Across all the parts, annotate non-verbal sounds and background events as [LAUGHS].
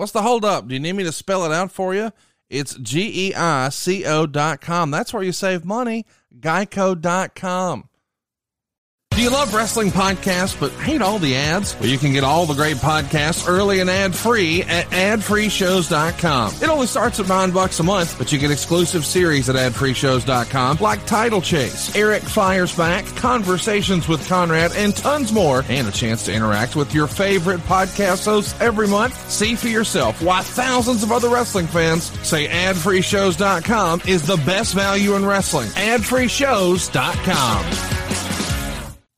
What's the holdup? Do you need me to spell it out for you? It's G E I C O dot com. That's where you save money. Geico.com. Do you love wrestling podcasts but hate all the ads? Well, you can get all the great podcasts early and ad free at adfreeshows.com. It only starts at nine bucks a month, but you get exclusive series at adfreeshows.com like Title Chase, Eric Fires Back, Conversations with Conrad, and tons more, and a chance to interact with your favorite podcast hosts every month. See for yourself why thousands of other wrestling fans say adfreeshows.com is the best value in wrestling. Adfreeshows.com.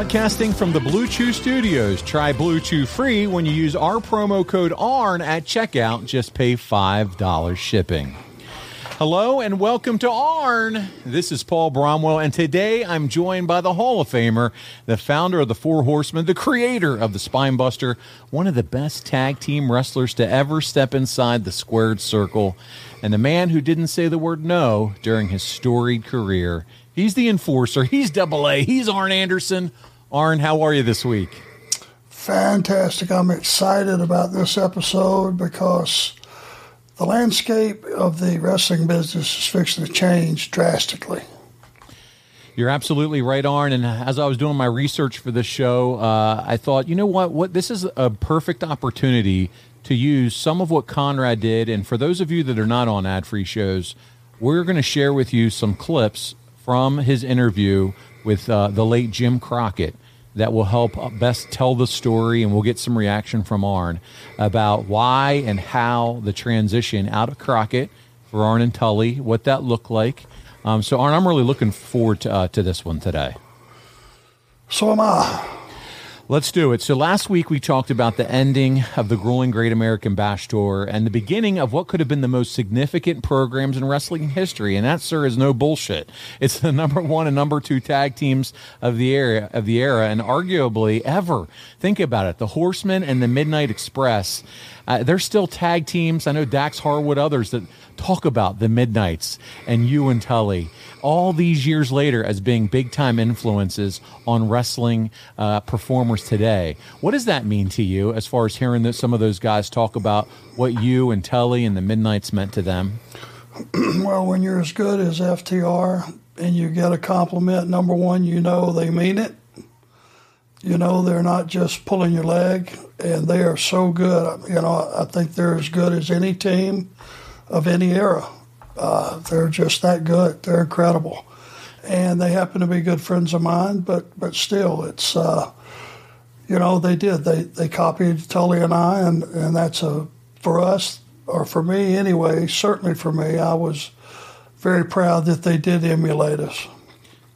broadcasting from the Blue Chew Studios. Try Blue Chew free when you use our promo code ARN at checkout. Just pay $5 shipping. Hello and welcome to ARN. This is Paul Bromwell, and today I'm joined by the Hall of Famer, the founder of the Four Horsemen, the creator of the Spinebuster, one of the best tag team wrestlers to ever step inside the squared circle, and the man who didn't say the word no during his storied career. He's the enforcer. He's double A. He's Arn Anderson. Arn, how are you this week? Fantastic. I'm excited about this episode because the landscape of the wrestling business is fixing to change drastically. You're absolutely right, Arn. And as I was doing my research for this show, uh, I thought, you know what? What this is a perfect opportunity to use some of what Conrad did. And for those of you that are not on ad-free shows, we're going to share with you some clips from his interview with uh, the late Jim Crockett that will help best tell the story, and we'll get some reaction from Arn about why and how the transition out of Crockett for Arn and Tully, what that looked like. Um, so, Arn, I'm really looking forward to, uh, to this one today. So am I. Let's do it. So last week we talked about the ending of the grueling Great American Bash Tour and the beginning of what could have been the most significant programs in wrestling history, and that, sir, is no bullshit. It's the [LAUGHS] number one and number two tag teams of the era of the era, and arguably ever. Think about it: the Horsemen and the Midnight Express. Uh, they're still tag teams. I know Dax Harwood, others that talk about the Midnights and you and Tully all these years later as being big time influences on wrestling uh, performers today. What does that mean to you as far as hearing that some of those guys talk about what you and Tully and the Midnights meant to them? [CLEARS THROAT] well, when you're as good as FTR and you get a compliment, number one, you know they mean it. You know they're not just pulling your leg, and they are so good. You know, I think they're as good as any team of any era. Uh, they're just that good. They're incredible, and they happen to be good friends of mine. But but still, it's uh, you know they did they they copied Tully and I, and and that's a for us or for me anyway, certainly for me, I was very proud that they did emulate us.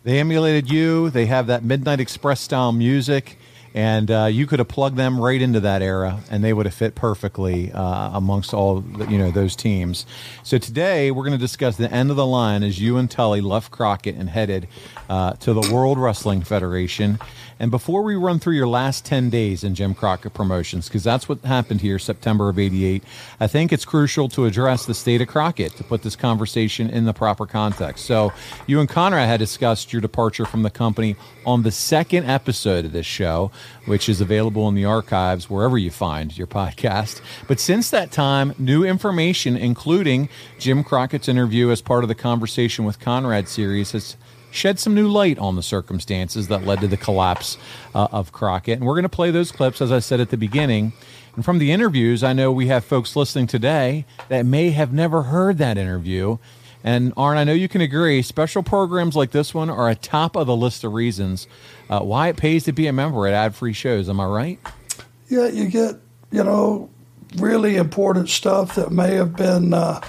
They emulated you. They have that Midnight Express style music and uh, you could have plugged them right into that era, and they would have fit perfectly uh, amongst all the, you know those teams. So today we're going to discuss the end of the line as you and Tully left Crockett and headed uh, to the World Wrestling Federation. And before we run through your last 10 days in Jim Crockett Promotions, because that's what happened here September of 88, I think it's crucial to address the state of Crockett to put this conversation in the proper context. So, you and Conrad had discussed your departure from the company on the second episode of this show, which is available in the archives wherever you find your podcast. But since that time, new information, including Jim Crockett's interview as part of the Conversation with Conrad series, has shed some new light on the circumstances that led to the collapse uh, of Crockett. And we're going to play those clips, as I said at the beginning. And from the interviews, I know we have folks listening today that may have never heard that interview. And Arn, I know you can agree, special programs like this one are a top of the list of reasons uh, why it pays to be a member at ad free shows. Am I right? Yeah, you get, you know, really important stuff that may have been, uh,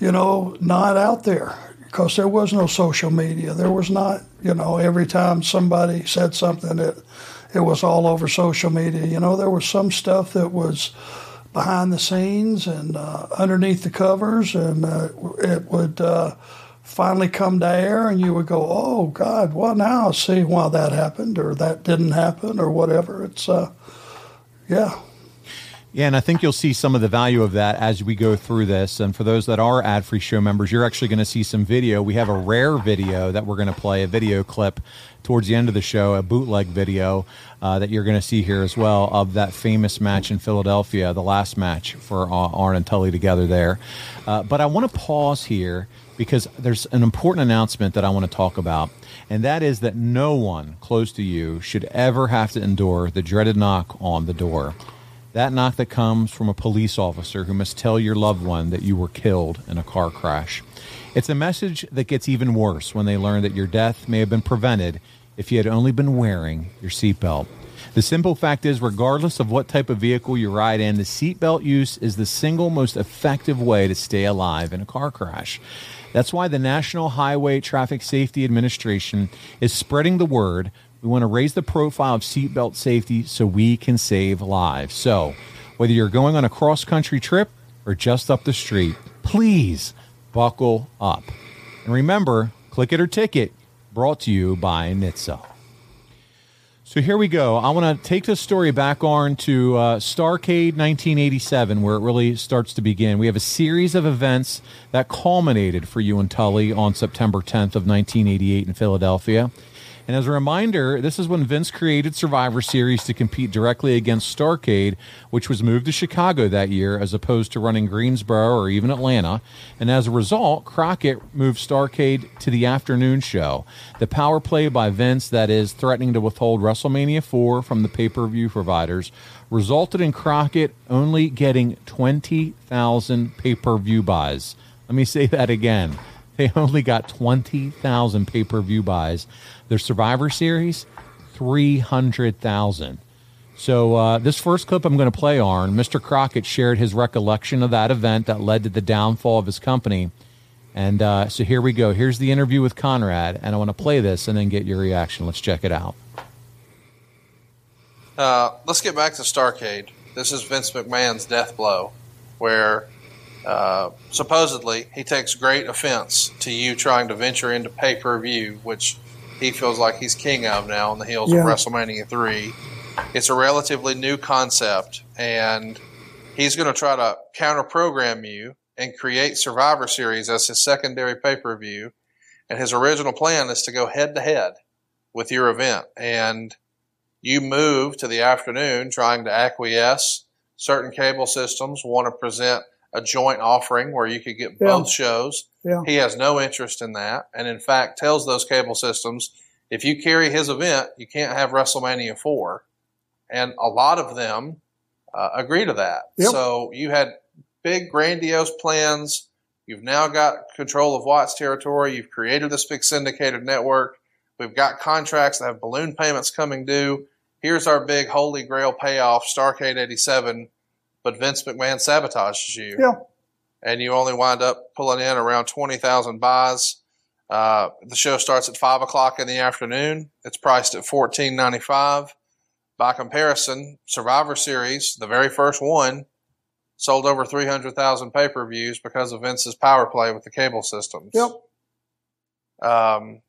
you know, not out there because there was no social media. There was not, you know, every time somebody said something, it it was all over social media. You know, there was some stuff that was behind the scenes and uh, underneath the covers, and uh, it would uh, finally come to air, and you would go, "Oh God, well now see why that happened, or that didn't happen, or whatever." It's, uh, yeah. Yeah, and I think you'll see some of the value of that as we go through this. And for those that are ad free show members, you're actually going to see some video. We have a rare video that we're going to play, a video clip towards the end of the show, a bootleg video uh, that you're going to see here as well of that famous match in Philadelphia, the last match for uh, Arn and Tully together there. Uh, but I want to pause here because there's an important announcement that I want to talk about. And that is that no one close to you should ever have to endure the dreaded knock on the door. That knock that comes from a police officer who must tell your loved one that you were killed in a car crash. It's a message that gets even worse when they learn that your death may have been prevented if you had only been wearing your seatbelt. The simple fact is, regardless of what type of vehicle you ride in, the seatbelt use is the single most effective way to stay alive in a car crash. That's why the National Highway Traffic Safety Administration is spreading the word we want to raise the profile of seatbelt safety so we can save lives. So, whether you're going on a cross country trip or just up the street, please buckle up. And remember, click it or ticket brought to you by NHTSA. So here we go. I want to take this story back on to uh, Starcade 1987, where it really starts to begin. We have a series of events that culminated for you and Tully on September 10th of 1988 in Philadelphia. And as a reminder, this is when Vince created Survivor Series to compete directly against Starcade, which was moved to Chicago that year as opposed to running Greensboro or even Atlanta. And as a result, Crockett moved Starcade to the afternoon show. The power play by Vince, that is, threatening to withhold WrestleMania 4 from the pay per view providers, resulted in Crockett only getting 20,000 pay per view buys. Let me say that again. They [LAUGHS] only got 20,000 pay per view buys. Their Survivor Series, 300,000. So, uh, this first clip I'm going to play on, Mr. Crockett shared his recollection of that event that led to the downfall of his company. And uh, so here we go. Here's the interview with Conrad, and I want to play this and then get your reaction. Let's check it out. Uh, let's get back to Starcade. This is Vince McMahon's death blow, where uh, supposedly he takes great offense to you trying to venture into pay per view, which he feels like he's king of now on the heels yeah. of WrestleMania 3. It's a relatively new concept, and he's going to try to counter program you and create Survivor Series as his secondary pay per view. And his original plan is to go head to head with your event. And you move to the afternoon trying to acquiesce. Certain cable systems want to present a joint offering where you could get yeah. both shows. Yeah. He has no interest in that, and in fact tells those cable systems if you carry his event, you can't have WrestleMania four, and a lot of them uh, agree to that. Yep. So you had big grandiose plans. You've now got control of Watts territory. You've created this big syndicated network. We've got contracts that have balloon payments coming due. Here's our big holy grail payoff, Starcade 87 but Vince McMahon sabotages you. Yeah. and you only wind up pulling in around 20,000 buys. Uh, the show starts at 5 o'clock in the afternoon. It's priced at $14.95. By comparison, Survivor Series, the very first one, sold over 300,000 pay per views because of Vince's power play with the cable systems. Yep. Um,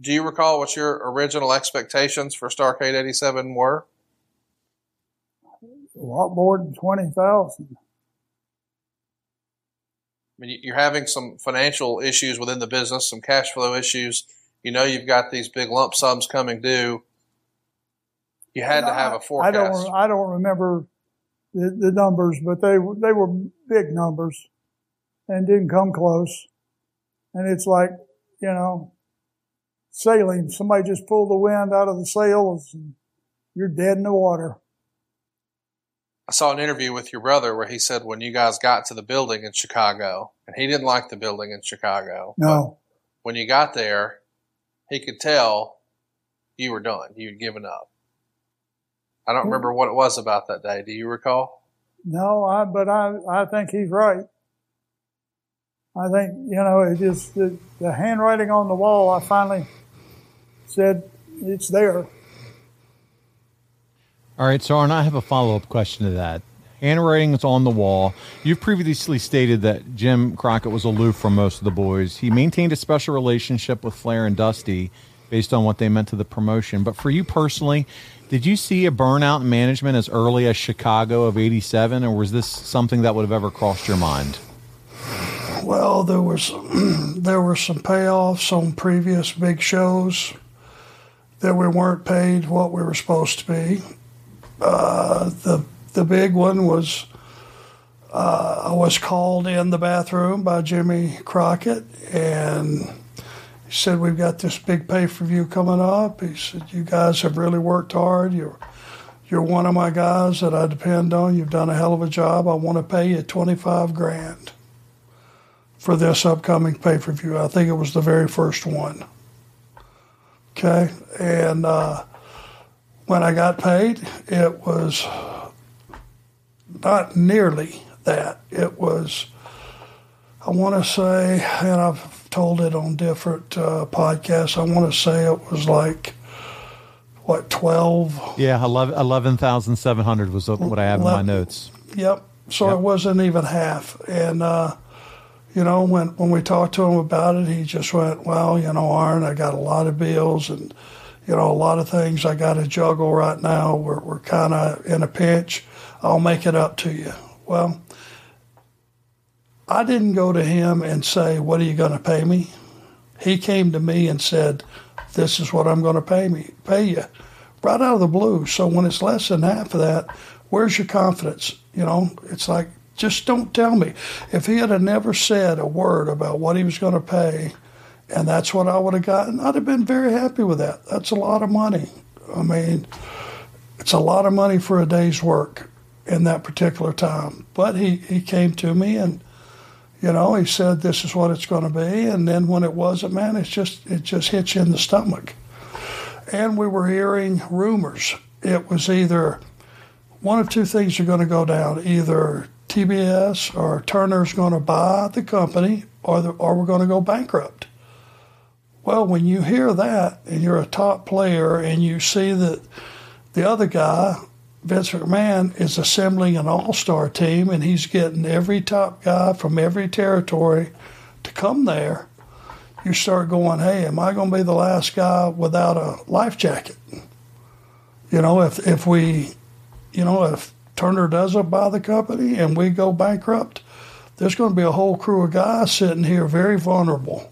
do you recall what your original expectations for Starcade 87 were? A lot more than 20,000. I mean, you're having some financial issues within the business, some cash flow issues. You know, you've got these big lump sums coming due. You had to have a forecast. I don't. I don't remember the, the numbers, but they they were big numbers, and didn't come close. And it's like you know, sailing. Somebody just pulled the wind out of the sails, and you're dead in the water. I saw an interview with your brother where he said when you guys got to the building in Chicago, and he didn't like the building in Chicago. No. When you got there, he could tell you were done. You'd given up. I don't remember what it was about that day. Do you recall? No, I, but I, I think he's right. I think, you know, it just, the, the handwriting on the wall, I finally said, it's there. All right, so Arn, I have a follow up question to that. Handwriting is on the wall. You've previously stated that Jim Crockett was aloof from most of the boys. He maintained a special relationship with Flair and Dusty based on what they meant to the promotion. But for you personally, did you see a burnout in management as early as Chicago of 87, or was this something that would have ever crossed your mind? Well, there was [CLEARS THROAT] there were some payoffs on previous big shows that we weren't paid what we were supposed to be. Uh, the the big one was uh, I was called in the bathroom by Jimmy Crockett, and he said, "We've got this big pay per view coming up." He said, "You guys have really worked hard. You're you're one of my guys that I depend on. You've done a hell of a job. I want to pay you twenty five grand for this upcoming pay per view. I think it was the very first one." Okay, and. Uh, when I got paid, it was not nearly that. It was, I want to say, and I've told it on different uh, podcasts, I want to say it was like, what, 12? Yeah, 11,700 was what I have 11, in my notes. Yep. So yep. it wasn't even half. And, uh, you know, when, when we talked to him about it, he just went, well, you know, Arn, I got a lot of bills and, you know, a lot of things I got to juggle right now. We're, we're kind of in a pinch. I'll make it up to you. Well, I didn't go to him and say, What are you going to pay me? He came to me and said, This is what I'm going to pay me, pay you, right out of the blue. So when it's less than half of that, where's your confidence? You know, it's like, just don't tell me. If he had never said a word about what he was going to pay, and that's what I would have gotten. I'd have been very happy with that. That's a lot of money. I mean, it's a lot of money for a day's work in that particular time. But he, he came to me and, you know, he said, this is what it's going to be. And then when it wasn't, man, it's just, it just hits you in the stomach. And we were hearing rumors. It was either one of two things are going to go down. Either TBS or Turner's going to buy the company or, the, or we're going to go bankrupt. Well, when you hear that and you're a top player and you see that the other guy, Vince McMahon, is assembling an all star team and he's getting every top guy from every territory to come there, you start going, hey, am I going to be the last guy without a life jacket? You know, if, if we, you know, if Turner doesn't buy the company and we go bankrupt, there's going to be a whole crew of guys sitting here very vulnerable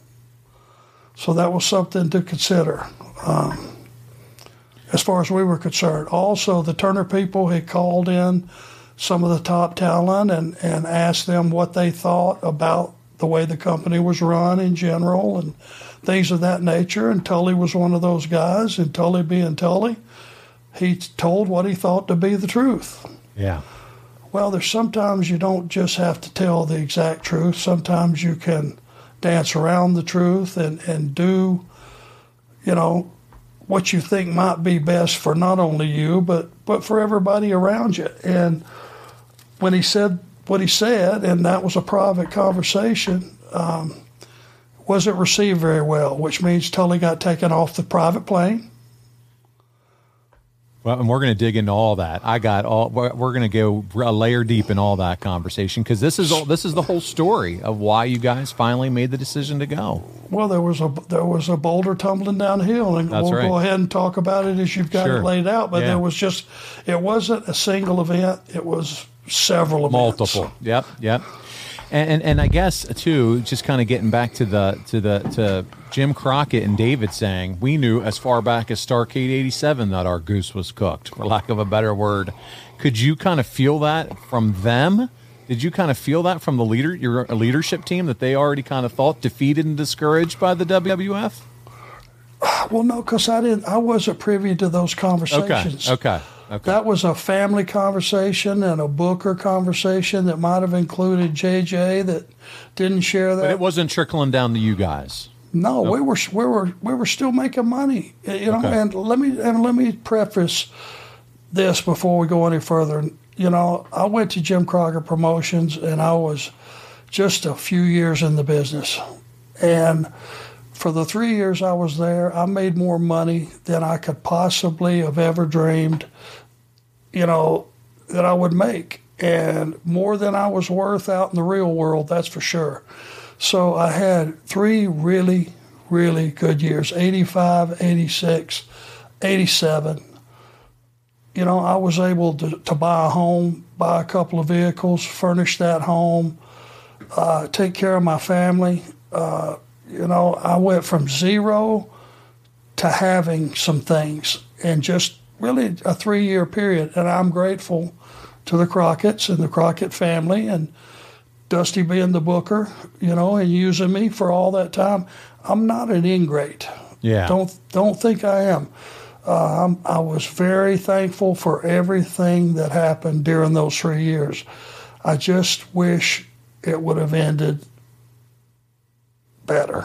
so that was something to consider um, as far as we were concerned. Also, the Turner people had called in some of the top talent and, and asked them what they thought about the way the company was run in general and things of that nature. And Tully was one of those guys, and Tully being Tully, he told what he thought to be the truth. Yeah. Well, there's sometimes you don't just have to tell the exact truth. Sometimes you can dance around the truth and, and do, you know, what you think might be best for not only you, but, but for everybody around you. And when he said what he said, and that was a private conversation, um, wasn't received very well, which means Tully got taken off the private plane. Well, and we're going to dig into all that. I got all. We're, going to go a layer deep in all that conversation because this is all. This is the whole story of why you guys finally made the decision to go. Well, there was a there was a boulder tumbling downhill, and That's we'll right. go ahead and talk about it as you've got Sure. it laid out. But Yeah. there was just it wasn't a single event; it was several events. multiple. Yep, yep. And, and and I guess too, just kind of getting back to the to the to Jim Crockett and David saying we knew as far back as Starcade '87 that our goose was cooked, for lack of a better word. Could you kind of feel that from them? Did you kind of feel that from the leader, your leadership team, that they already kind of thought defeated and discouraged by the WWF? Well, no, because I didn't. I wasn't privy to those conversations. okay, okay. That was a family conversation and a Booker conversation that might have included JJ that didn't share that. But it wasn't trickling down to you guys. No, we were we were we were still making money, you know. Okay. And let me and let me preface this before we go any further. You know, I went to Jim Crockett Promotions, and I was just a few years in the business, and for the three years I was there, I made more money than I could possibly have ever dreamed. You know, that I would make, and more than I was worth out in the real world. That's for sure. So I had three really, really good years 85, 86, 87. You know, I was able to, to buy a home, buy a couple of vehicles, furnish that home, uh, take care of my family. Uh, you know, I went from zero to having some things in just really a three year period. And I'm grateful to the Crockett's and the Crockett family and Dusty being the booker, you know, and using me for all that time. I'm not an ingrate. Yeah. Don't don't think I am. Uh, I'm, I was very thankful for everything that happened during those three years. I just wish it would have ended better.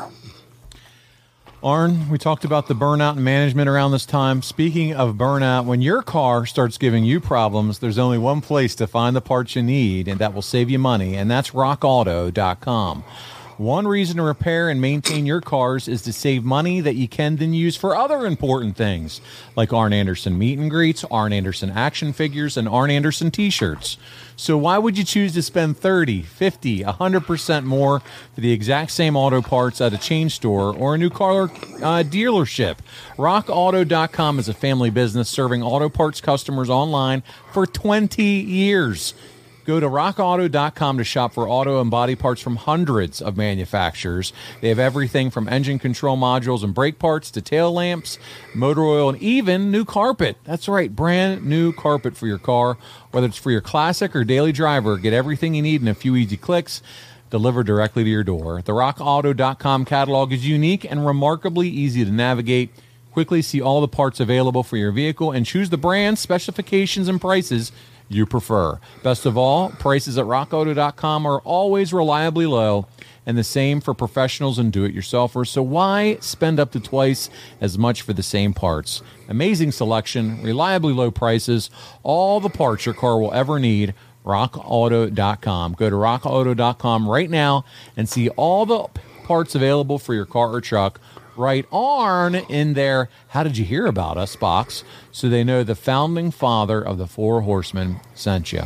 Arn, we talked about the burnout and management around this time. Speaking of burnout, when your car starts giving you problems, there's only one place to find the parts you need, and that will save you money, and that's rockauto.com. One reason to repair and maintain your cars is to save money that you can then use for other important things, like Arn Anderson meet and greets, Arn Anderson action figures, and Arn Anderson t shirts. So why would you choose to spend 30, 50, 100% more for the exact same auto parts at a chain store or a new car uh, dealership? RockAuto.com is a family business serving auto parts customers online for 20 years. Go to rockauto.com to shop for auto and body parts from hundreds of manufacturers. They have everything from engine control modules and brake parts to tail lamps, motor oil, and even new carpet. That's right, brand new carpet for your car. Whether it's for your classic or daily driver, get everything you need in a few easy clicks delivered directly to your door. The rockauto.com catalog is unique and remarkably easy to navigate. Quickly see all the parts available for your vehicle and choose the brand, specifications, and prices you prefer. Best of all, prices at rockauto.com are always reliably low and the same for professionals and do it yourselfers. So why spend up to twice as much for the same parts? Amazing selection, reliably low prices, all the parts your car will ever need. RockAuto.com. Go to RockAuto.com right now and see all the parts available for your car or truck. Write Arn in there. How did you hear about us box? So they know the founding father of the Four Horsemen sent you.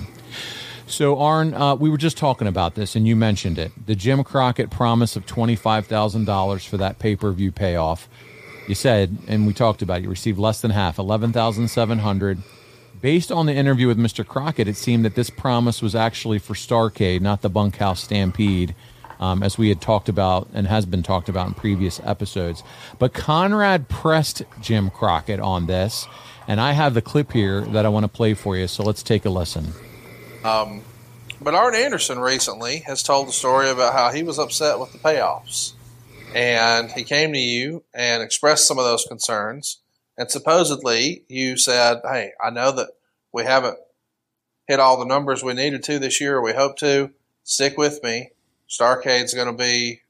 So, Arn, uh, we were just talking about this, and you mentioned it. The Jim Crockett promise of $25,000 for that pay per view payoff. You said, and we talked about it, you received less than half, 11700 Based on the interview with Mr. Crockett, it seemed that this promise was actually for Starcade, not the Bunkhouse Stampede, um, as we had talked about and has been talked about in previous episodes. But Conrad pressed Jim Crockett on this, and I have the clip here that I want to play for you. So let's take a listen. But Arn Anderson recently has told the story about how he was upset with the payoffs. And he came to you and expressed some of those concerns. And supposedly you said, Hey, I know that we haven't hit all the numbers we needed to this year. Or we hope to. Stick with me. Starcade's going to be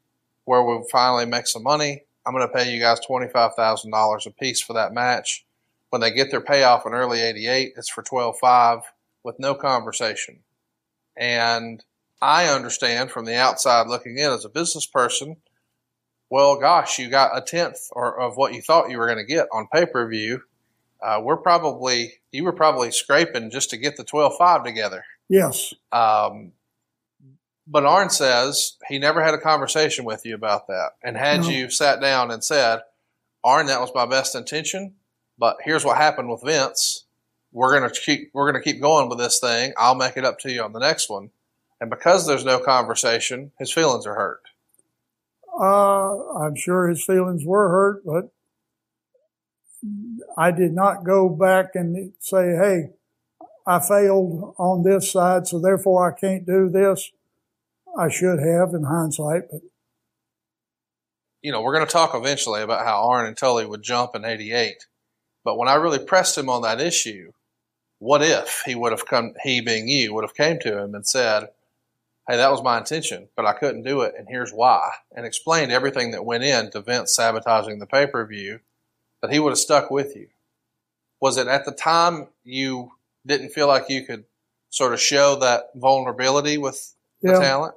where we'll finally make some money. I'm going to pay you guys $25,000 a piece for that match. When they get their payoff in early 88, it's for 12.5 with no conversation. And I understand from the outside looking in as a business person, well, gosh, you got a tenth or of what you thought you were going to get on pay per view. Uh, we're probably you were probably scraping just to get the twelve five together. Yes. Um, but Arn says he never had a conversation with you about that. And had No. you sat down and said, Arn, that was my best intention, but here's what happened with Vince. We're gonna keep we're gonna keep going with this thing. I'll make it up to you on the next one. And because there's no conversation, his feelings are hurt. Uh, I'm sure his feelings were hurt, but I did not go back and say, Hey, I failed on this side, so therefore I can't do this. I should have in hindsight, but You know, we're gonna talk eventually about how Arn and Tully would jump in eighty eight. But when I really pressed him on that issue, what if he would have come he being you would have came to him and said, hey, that was my intention, but I couldn't do it, and here's why, and explained everything that went into Vince sabotaging the pay per view, that he would have stuck with you. Was it at the time you didn't feel like you could sort of show that vulnerability with the talent?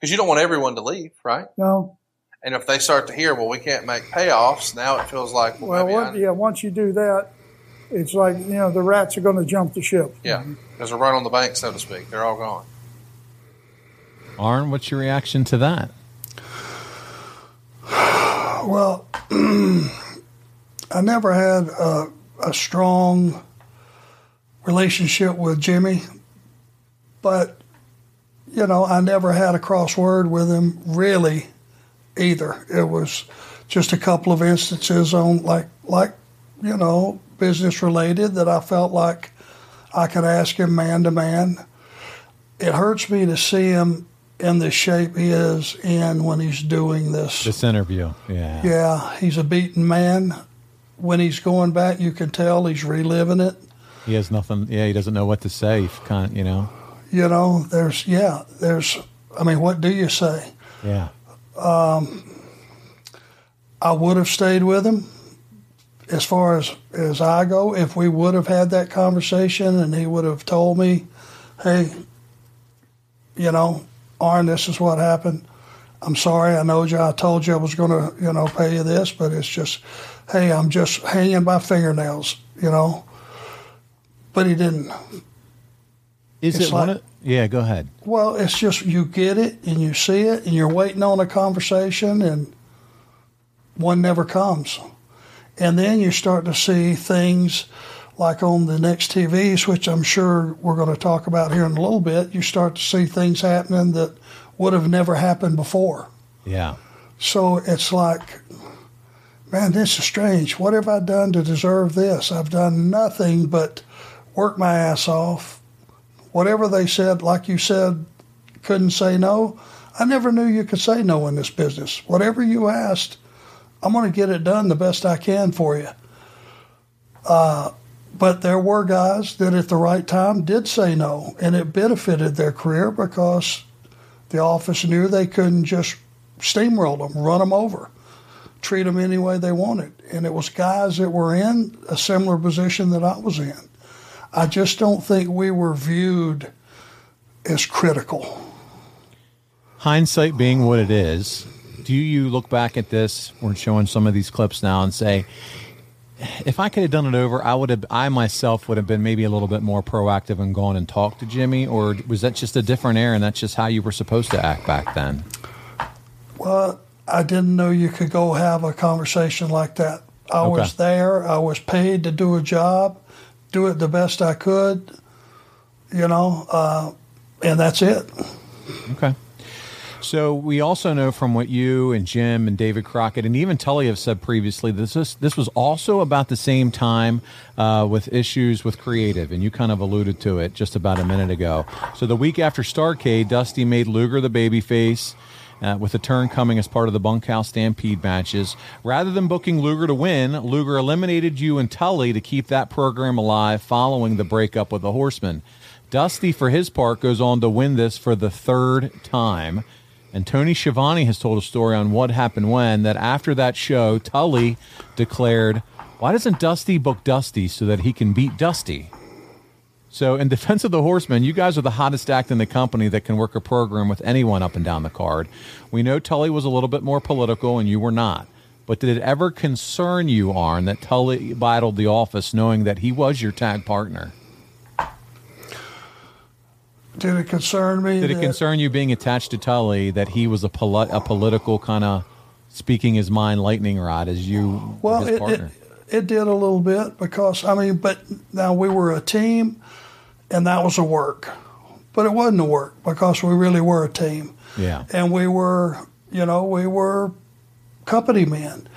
Because you don't want everyone to leave, right? no. And if they start to hear, well, we can't make payoffs, now it feels like, well, Well, maybe what, I, yeah, once you do that, it's like, you know, the rats are going to jump the ship. yeah, there's a run on the bank, so to speak. They're all gone. Arn, what's your reaction to that? [SIGHS] Well, [CLEARS THROAT] I never had a, a strong relationship with Jimmy, but you know, I never had a crossword with him really either. It was just a couple of instances on like like you know business related that I felt like I could ask him man to man. It hurts me to see him in the shape he is in when he's doing this. This interview. Yeah. Yeah, he's a beaten man. When he's going back, you can tell he's reliving it. He has nothing. Yeah, he doesn't know what to say. Kind, you know. You know, there's yeah, there's. I mean, what do you say? Yeah. Um, I would have stayed with him. As far as as I go, if we would have had that conversation and he would have told me, "Hey, you know, Arn, this is what happened. I'm sorry. I know you. I told you I was going to, you know, pay you this, but it's just, hey, I'm just hanging by fingernails, you know." But he didn't. Is It's it one? Of, yeah. Go ahead. Well, it's just you get it and you see it and you're waiting on a conversation and one never comes. And then you start to see things like on the next TVs, which I'm sure we're going to talk about here in a little bit. You start to see things happening that would have never happened before. Yeah. So it's like, man, this is strange. What have I done to deserve this? I've done nothing but work my ass off. Whatever they said, like you said, couldn't say no. I never knew you could say no in this business. Whatever you asked, I'm going to get it done the best I can for you. Uh, but there were guys that at the right time did say no, and it benefited their career because the office knew they couldn't just steamroll them, run them over, treat them any way they wanted. And it was guys that were in a similar position that I was in. I just don't think we were viewed as critical. Hindsight being what it is, do you look back at this? We're showing some of these clips now and say, if I could have done it over, I would have. I myself would have been maybe a little bit more proactive and gone and talked to Jimmy, or was that just a different era and that's just how you were supposed to act back then? Well, I didn't know you could go have a conversation like that. I Okay. was there. I was paid to do a job, do it the best I could, you know, uh, and that's it. Okay. So we also know from what you and Jim and David Crockett and even Tully have said previously, this is this was also about the same time uh, with issues with creative, and you kind of alluded to it just about a minute ago. So the week after Starcade, Dusty made Luger the babyface. Uh, with a turn coming as part of the bunkhouse stampede matches. Rather than booking Luger to win, Luger eliminated you and Tully to keep that program alive following the breakup with the Horsemen. Dusty, for his part, goes on to win this for the third time. And Tony Schiavone has told a story on what happened when that after that show, Tully declared, Why doesn't Dusty book Dusty so that he can beat Dusty? So, in defense of the Horsemen, you guys are the hottest act in the company that can work a program with anyone up and down the card. We know Tully was a little bit more political, and you were not. But did it ever concern you, Arn, that Tully battled the office knowing that he was your tag partner? Did it concern me? Did it concern you being attached to Tully that he was a, poli- a political kind of speaking his mind lightning rod as you Well, his it? It did a little bit because, I mean, but now we were a team and that was a work. But it wasn't a work because we really were a team. yeah. And we were, you know, we were company men.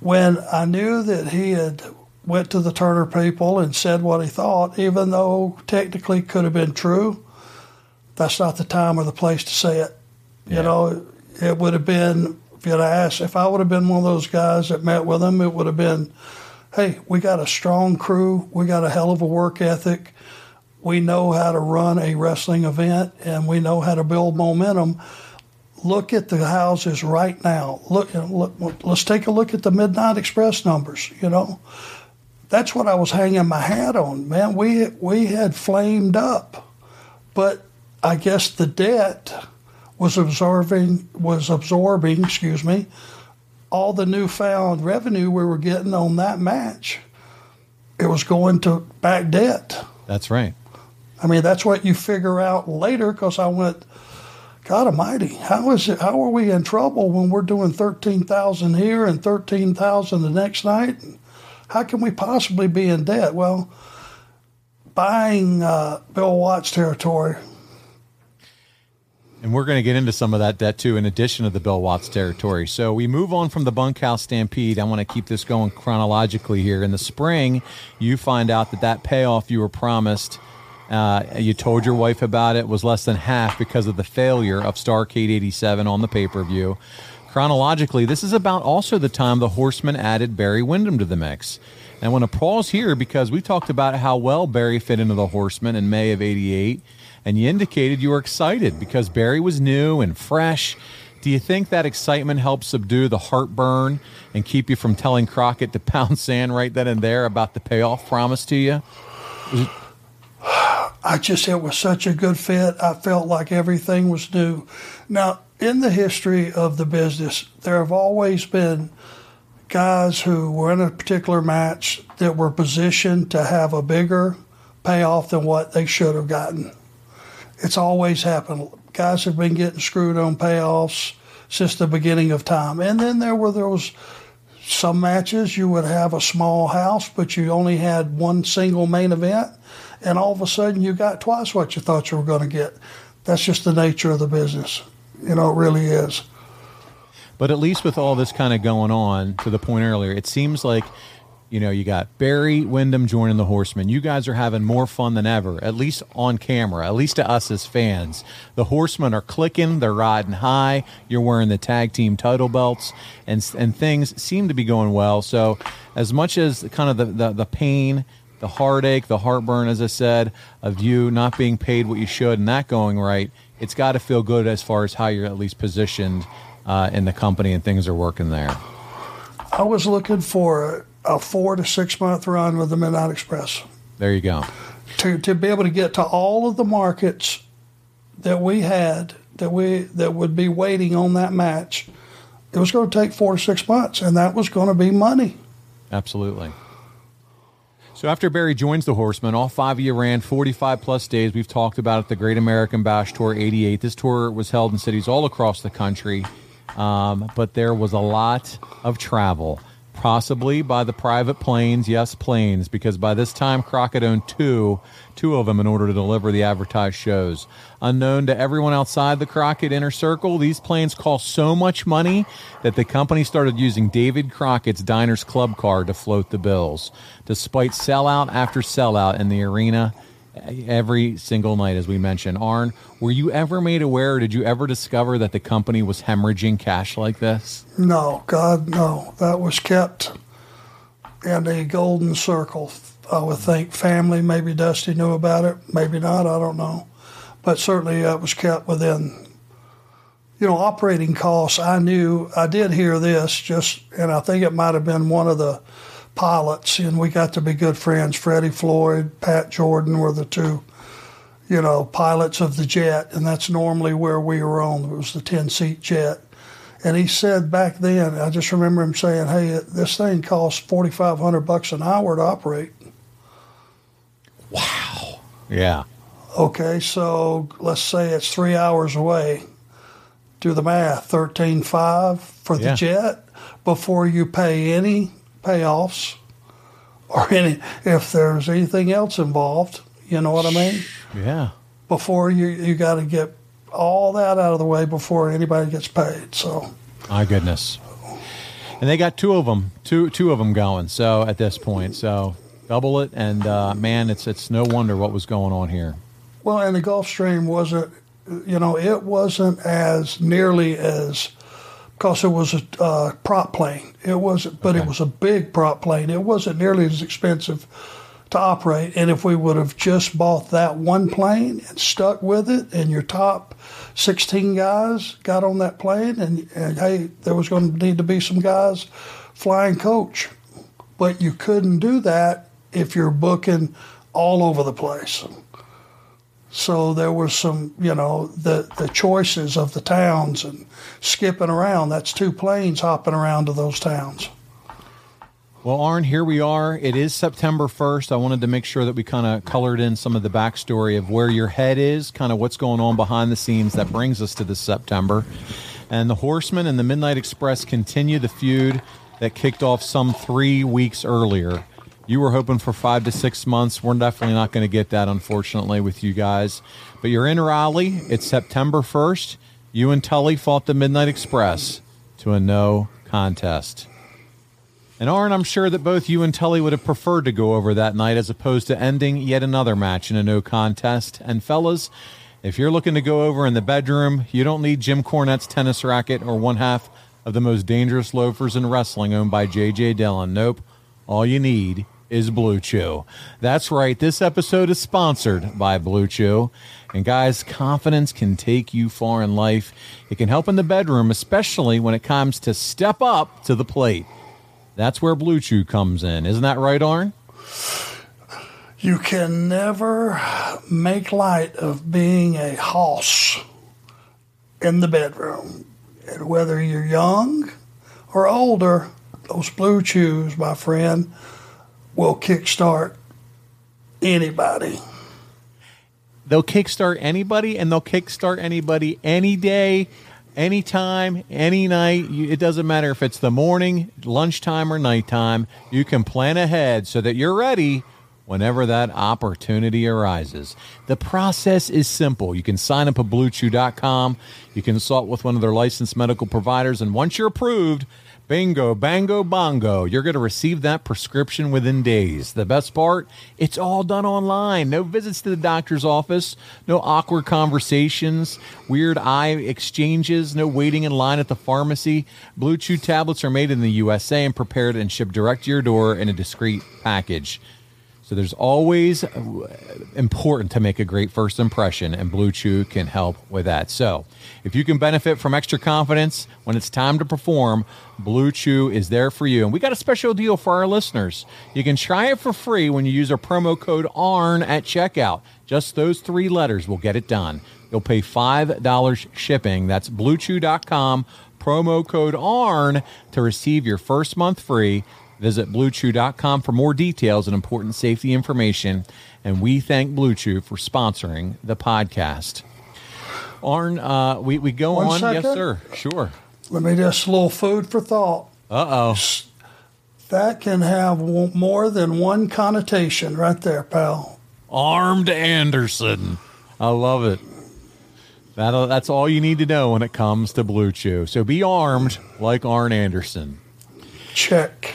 When I knew that he had went to the Turner people and said what he thought, even though technically could have been true, that's not the time or the place to say it. Yeah. You know, it would have been if you'd asked if I would have been one of those guys that met with him, it would have been, hey, we got a strong crew, we got a hell of a work ethic, we know how to run a wrestling event, and we know how to build momentum. Look at the houses right now. Look, look let's take a look at the Midnight Express numbers. You know, that's what I was hanging my hat on. Man, we we had flamed up, but I guess the debt was absorbing was absorbing, excuse me, all the newfound revenue we were getting on that match. It was going to back debt. That's right. I mean, that's what you figure out later because I went, God Almighty, how is it? How are we in trouble when we're doing thirteen thousand here and thirteen thousand the next night? How can we possibly be in debt? Well, buying uh, Bill Watts territory And we're going to get into some of that debt too, in addition to the Bill Watts territory. So we move on from the bunkhouse stampede. I want to keep this going chronologically here. In the spring, you find out that that payoff you were promised, uh, you told your wife about it, was less than half because of the failure of Starcade 87 on the pay per view. Chronologically, this is about also the time the Horsemen added Barry Windham to the mix. And I want to pause here because we talked about how well Barry fit into the Horsemen in May of 88 and you indicated you were excited because Barry was new and fresh. Do you think that excitement helped subdue the heartburn and keep you from telling Crockett to pound [LAUGHS] sand right then and there about the payoff promised to you? I just, it was such a good fit. I felt like everything was new. Now, in the history of the business, there have always been guys who were in a particular match that were positioned to have a bigger payoff than what they should have gotten. It's always happened. Guys have been getting screwed on payoffs since the beginning of time. And then there were those some matches you would have a small house, but you only had one single main event, and all of a sudden you got twice what you thought you were going to get. That's just the nature of the business. You know, it really is. But at least with all this kind of going on, to the point earlier, it seems like you know you got Barry Windham joining the Horsemen. You guys are having more fun than ever, at least on camera, at least to us as fans. The Horsemen are clicking, they're riding high. You're wearing the tag team title belts, and and things seem to be going well. So, as much as kind of the the, the pain. The heartache, the heartburn, as I said, of you not being paid what you should and that going right, it's got to feel good as far as how you're at least positioned uh, in the company and things are working there. I was looking for a, four to six month run with the Midnight Express There you go. to, to be able to get to all of the markets that we had that we that would be waiting on that match. It was going to take four to six months, and that was going to be money. Absolutely. So after Barry joins the Horsemen, all five of you ran 45 plus days. We've talked about it, the Great American Bash Tour 88. This tour was held in cities all across the country, um, but there was a lot of travel, possibly by the private planes. Yes, planes, because by this time Crockett owned two, two of them in order to deliver the advertised shows. Unknown to everyone outside the Crockett inner circle, these planes cost so much money that the company started using David Crockett's Diners Club card to float the bills. Despite sellout after sellout in the arena every single night, as we mentioned. Arn, were you ever made aware, did you ever discover that the company was hemorrhaging cash like this? No, God, no. That was kept in a golden circle. I would think family, maybe Dusty knew about it, maybe not, I don't know. But certainly it was kept within, you know, operating costs. I knew, I did hear this just, and I think it might have been one of the pilots, and we got to be good friends. Freddie Floyd, Pat Jordan were the two, you know, pilots of the jet, and that's normally where we were on. It was the 10 seat jet. And he said back then, I just remember him saying, "Hey, this thing costs forty five hundred bucks an hour to operate." Wow. Yeah. Okay, so let's say it's three hours away. Do the math: thirteen five for the Yeah. jet before you pay any payoffs or any if there's anything else involved. You know what I mean? Yeah. Before you you got to get all that out of the way before anybody gets paid. So My goodness. And they got two of them, two two of them going. So at this point, so double it, and uh, man, it's it's no wonder what was going on here. Well, and the Gulfstream wasn't, you know, it wasn't as nearly as because it was a uh, prop plane. It wasn't, but it was a big prop plane. It wasn't nearly as expensive to operate. And if we would have just bought that one plane and stuck with it, and your top 16 guys got on that plane, and, and hey, there was going to need to be some guys flying coach. But you couldn't do that if you're booking all over the place. So there was some, you know, the the choices of the towns and skipping around. That's two planes hopping around to those towns. Well, Arn, here we are. It is September 1st. I wanted to make sure that we kind of colored in some of the backstory of where your head is, kind of what's going on behind the scenes that brings us to this September. And the Horsemen and the Midnight Express continue the feud that kicked off some three weeks earlier. You were hoping for five to six months. We're definitely not going to get that, unfortunately, with you guys. But you're in Raleigh. It's September 1st. You and Tully fought the Midnight Express to a no contest. And Arn, I'm sure that both you and Tully would have preferred to go over that night as opposed to ending yet another match in a no contest. And fellas, if you're looking to go over in the bedroom, you don't need Jim Cornette's tennis racket or one half of the most dangerous loafers in wrestling owned by J.J. Dillon. Nope. All you need is Blue Chew. That's right. This episode is sponsored by Blue Chew. And guys, confidence can take you far in life. It can help in the bedroom, especially when it comes to step up to the plate. That's where Blue Chew comes in. Isn't that right, Arn? You can never make light of being a hoss in the bedroom. And whether you're young or older, those blue chews, my friend, will kickstart anybody. They'll kickstart anybody, and they'll kickstart anybody any day, anytime, any night. It doesn't matter if it's the morning, lunchtime, or nighttime. You can plan ahead so that you're ready whenever that opportunity arises. The process is simple. You can sign up at bluechew.com. You consult with one of their licensed medical providers, and once you're approved, Bingo, bango, bongo. You're going to receive that prescription within days. The best part, it's all done online. No visits to the doctor's office, no awkward conversations, weird eye exchanges, no waiting in line at the pharmacy. Blue Chew tablets are made in the USA and prepared and shipped direct to your door in a discreet package. So there's always uh, important to make a great first impression, and Blue Chew can help with that. So if you can benefit from extra confidence when it's time to perform, Blue Chew is there for you. And we got a special deal for our listeners. You can try it for free when you use our promo code ARN at checkout. Just those three letters will get it done. You'll pay $5 shipping. That's bluechew.com, promo code ARN to receive your first month free. Visit bluechew.com for more details and important safety information. And we thank Blue Chew for sponsoring the podcast. Arn, uh, we, we go One on. Yes, sir. Sure. Let me just a little food for thought. Uh oh. That can have more than one connotation right there, pal. Armed Anderson. I love it. That'll, that's all you need to know when it comes to Blue Chew. So be armed like Arn Anderson. Check.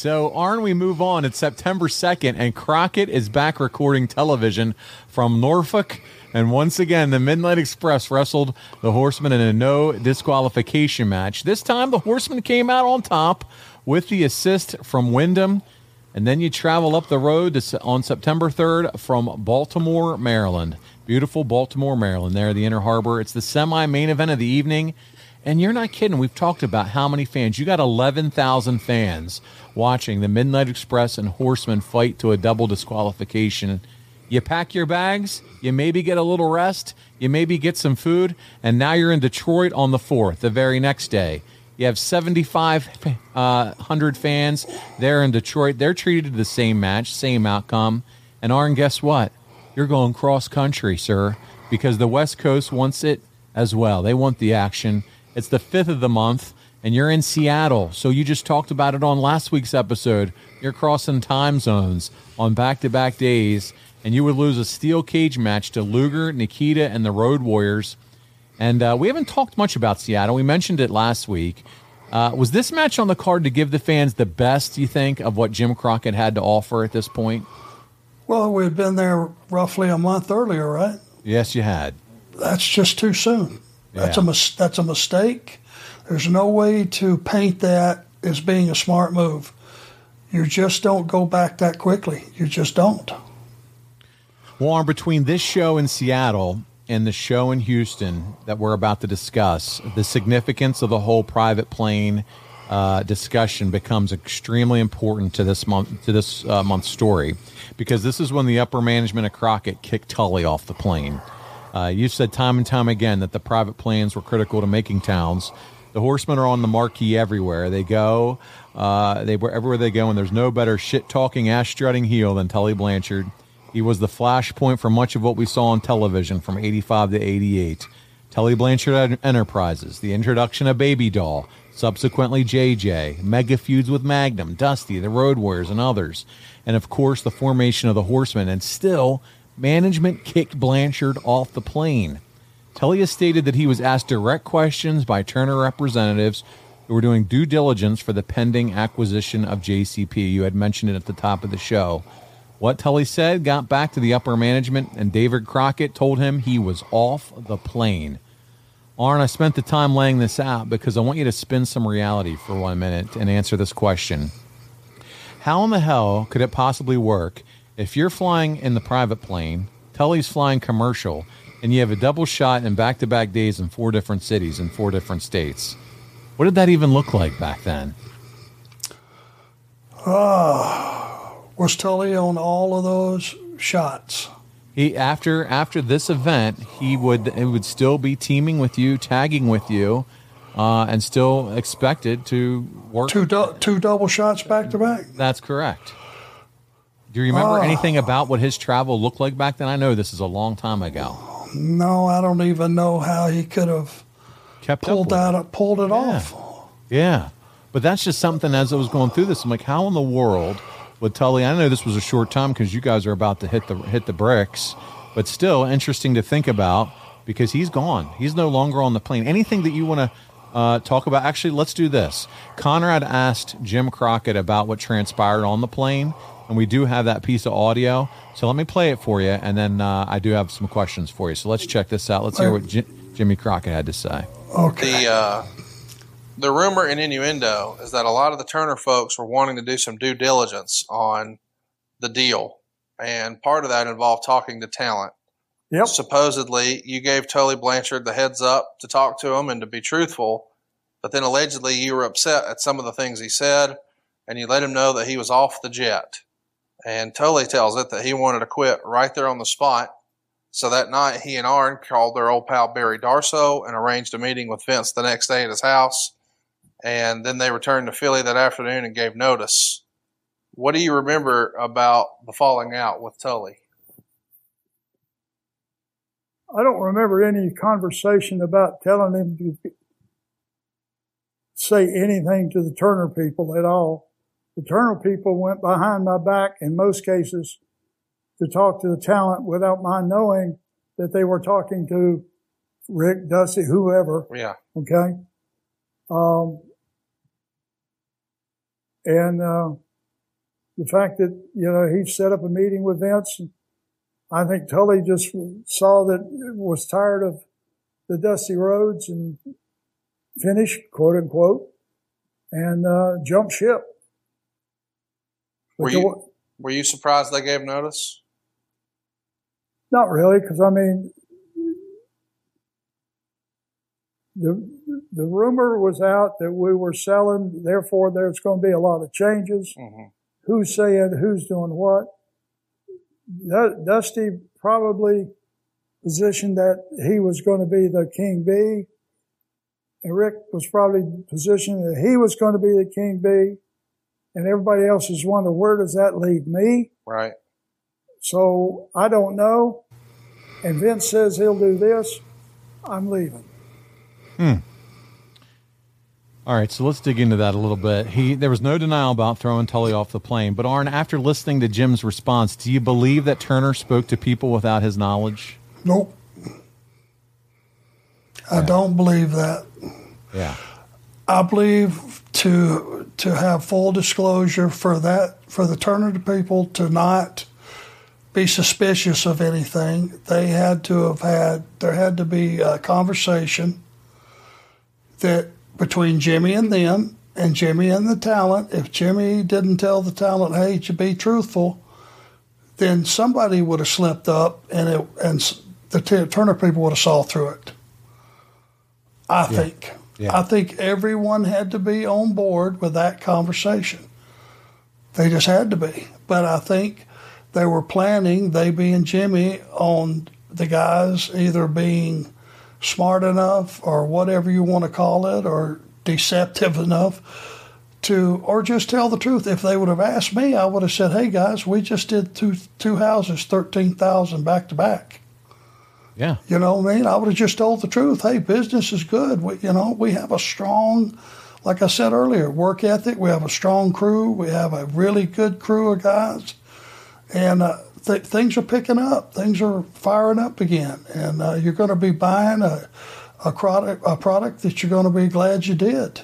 So, Arn, we move on. It's September 2nd, and Crockett is back recording television from Norfolk. And once again, the Midnight Express wrestled the Horsemen in a no disqualification match. This time, the Horsemen came out on top with the assist from Windham. And then you travel up the road to, on September 3rd from Baltimore, Maryland. Beautiful Baltimore, Maryland, there, the Inner Harbor. It's the semi main event of the evening. And you're not kidding. We've talked about how many fans. You got 11,000 fans watching the Midnight Express and Horsemen fight to a double disqualification. You pack your bags, you maybe get a little rest, you maybe get some food, and now you're in Detroit on the 4th, the very next day. You have 7,500 uh, fans there in Detroit. They're treated to the same match, same outcome. And Arn, guess what? You're going cross country, sir, because the West Coast wants it as well. They want the action. It's the fifth of the month, and you're in Seattle. So you just talked about it on last week's episode. You're crossing time zones on back to back days, and you would lose a steel cage match to Luger, Nikita, and the Road Warriors. And uh, we haven't talked much about Seattle. We mentioned it last week. Uh, was this match on the card to give the fans the best, you think, of what Jim Crockett had to offer at this point? Well, we had been there roughly a month earlier, right? Yes, you had. That's just too soon. That's a mis- that's a mistake. There's no way to paint that as being a smart move. You just don't go back that quickly. You just don't. Warren, between this show in Seattle and the show in Houston that we're about to discuss, the significance of the whole private plane uh, discussion becomes extremely important to this month to this uh, month's story because this is when the upper management of Crockett kicked Tully off the plane. Uh, you've said time and time again that the private planes were critical to making towns. The horsemen are on the marquee everywhere. They go, uh, they everywhere they go, and there's no better shit talking, ass strutting heel than Tully Blanchard. He was the flashpoint for much of what we saw on television from 85 to 88. Tully Blanchard Enterprises, the introduction of Baby Doll, subsequently JJ, mega feuds with Magnum, Dusty, the Road Warriors, and others. And of course, the formation of the Horsemen. And still, management kicked Blanchard off the plane. Tully has stated that he was asked direct questions by Turner representatives who were doing due diligence for the pending acquisition of JCP. You had mentioned it at the top of the show. What Tully said got back to the upper management, and David Crockett told him he was off the plane. Arn, I spent the time laying this out because I want you to spin some reality for one minute and answer this question. How in the hell could it possibly work if you're flying in the private plane, Tully's flying commercial, and you have a double shot in back to back days in four different cities in four different states? What did that even look like back then? Uh, was Tully on all of those shots? He after after this event, he would it would still be teaming with you, tagging with you, uh, and still expected to work. Two two double shots back to back. That's correct. Do you remember Oh. anything about what his travel looked like back then? I know this is a long time ago. No, I don't even know how he could have Kept pulled with it. that pulled it off. Yeah. But that's just something as I was going through this, I'm like, how in the world would Tully? I know this was a short time because you guys are about to hit the hit the bricks, but still interesting to think about because he's gone. He's no longer on the plane. Anything that you want to uh, talk about? Actually, let's do this. Conrad asked Jim Crockett about what transpired on the plane, and we do have that piece of audio. So let me play it for you, and then uh, I do have some questions for you. So let's check this out. Let's hear what Ji- Jimmy Crockett had to say. Okay. The uh, the rumor and innuendo is that a lot of the Turner folks were wanting to do some due diligence on the deal, and part of that involved talking to talent. Yep. Supposedly, you gave Tully Blanchard the heads up to talk to him and to be truthful, but then allegedly you were upset at some of the things he said, and you let him know that he was off the jet. And Tully tells it that he wanted to quit right there on the spot. So that night, he and Arn called their old pal Barry Darsow and arranged a meeting with Vince the next day at his house. And then they returned to Philly that afternoon and gave notice. What do you remember about the falling out with Tully? I don't remember any conversation about telling him to say anything to the Turner people at all. Turner people went behind my back in most cases to talk to the talent without my knowing that they were talking to Rick, Dusty, whoever. Yeah. Okay. Um, and uh, the fact that you know he set up a meeting with Vince, I think Tully just saw that was tired of the dusty roads and finished, quote unquote, and uh, jumped ship. Were you, were you surprised they gave notice? Not really, because I mean, the the rumor was out that we were selling, therefore there's going to be a lot of changes. Mm-hmm. Who's saying who's doing what? Dusty probably positioned that he was going to be the king bee. And Rick was probably positioned that he was going to be the king bee. And everybody else is wondering, where does that leave me? Right. So I don't know. And Vince says he'll do this. I'm leaving. Hmm. All right, so let's dig into that a little bit. He there was no denial about throwing Tully off the plane, but Arn, after listening to Jim's response, do you believe that Turner spoke to people without his knowledge? Nope. I don't believe that. Yeah. I believe to to have full disclosure for that for the Turner people to not be suspicious of anything. They had to have had there had to be a conversation that between Jimmy and them and Jimmy and the talent, if Jimmy didn't tell the talent, hey, to be truthful, then somebody would have slipped up and it, and the Turner people would have saw through it. I yeah. think. Yeah. I think everyone had to be on board with that conversation. They just had to be. But I think they were planning, they being Jimmy, on the guys either being smart enough or whatever you want to call it or deceptive enough to or just tell the truth if they would have asked me i would have said hey guys we just did two two houses 13000 back to back yeah. You know what i mean? I would have just told the truth. Hey business is good. We, you know we have a strong like i said earlier work ethic. We have a strong crew. We have a really good crew of guys. And uh, th- things are picking up. Things are firing up again, and uh, you're going to be buying a a product a product that you're going to be glad you did.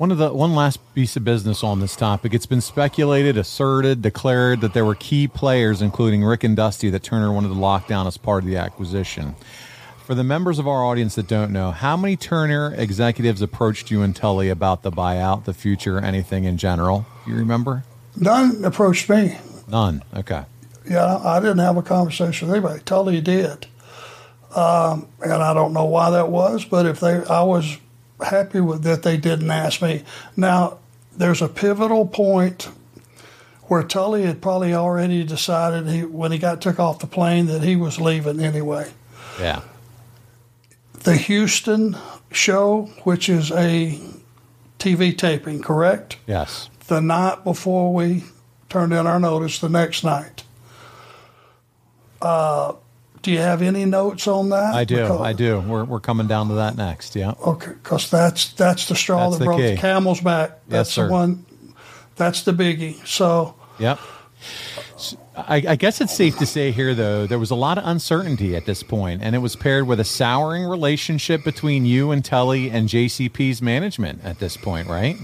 One of the one last piece of business on this topic. It's been speculated, asserted, declared that there were key players, including Rick and Dusty, that Turner wanted to lock down as part of the acquisition. For the members of our audience that don't know, how many Turner executives approached you and Tully about the buyout, the future, anything in general? Do you remember? None approached me. None. Okay. Yeah, I didn't have a conversation with anybody. Tully did, um, and I don't know why that was. But if they, I was happy with that they didn't ask me. Now, there's a pivotal point where Tully had probably already decided he, when he got took off the plane that he was leaving anyway. Yeah. The Houston show, which is a TV taping, correct? Yes the night before we turned in our notice the next night. Uh, do you have any notes on that? I do. Because, I do. We're, we're coming down to that next. Yeah. Okay, because that's that's the straw that's that the broke key. the camel's back. That's yes, the one. That's the biggie. So. Yep. I, I, guess it's safe to say here, though, there was a lot of uncertainty at this point, and it was paired with a souring relationship between you and Tully and JCP's management at this point, right?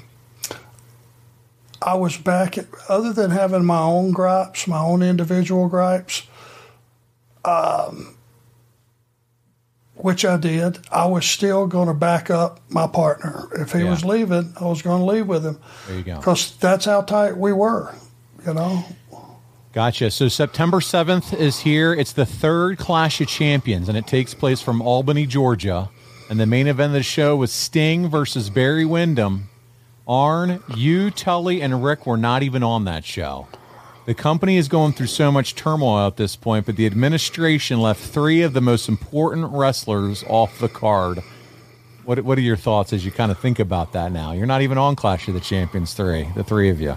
I was back, at, other than having my own gripes, my own individual gripes, um, which I did, I was still going to back up my partner. If he yeah. was leaving, I was going to leave with him. There you go. Because that's how tight we were, you know. Gotcha. So September 7th is here. It's the third Clash of Champions, and it takes place from Albany, Georgia. And the main event of the show was Sting versus Barry Windham Arn, you, Tully, and Rick were not even on that show. The company is going through so much turmoil at this point, but the administration left three of the most important wrestlers off the card. What What are your thoughts as you kind of think about that now? You're not even on Clash of the Champions three, the three of you.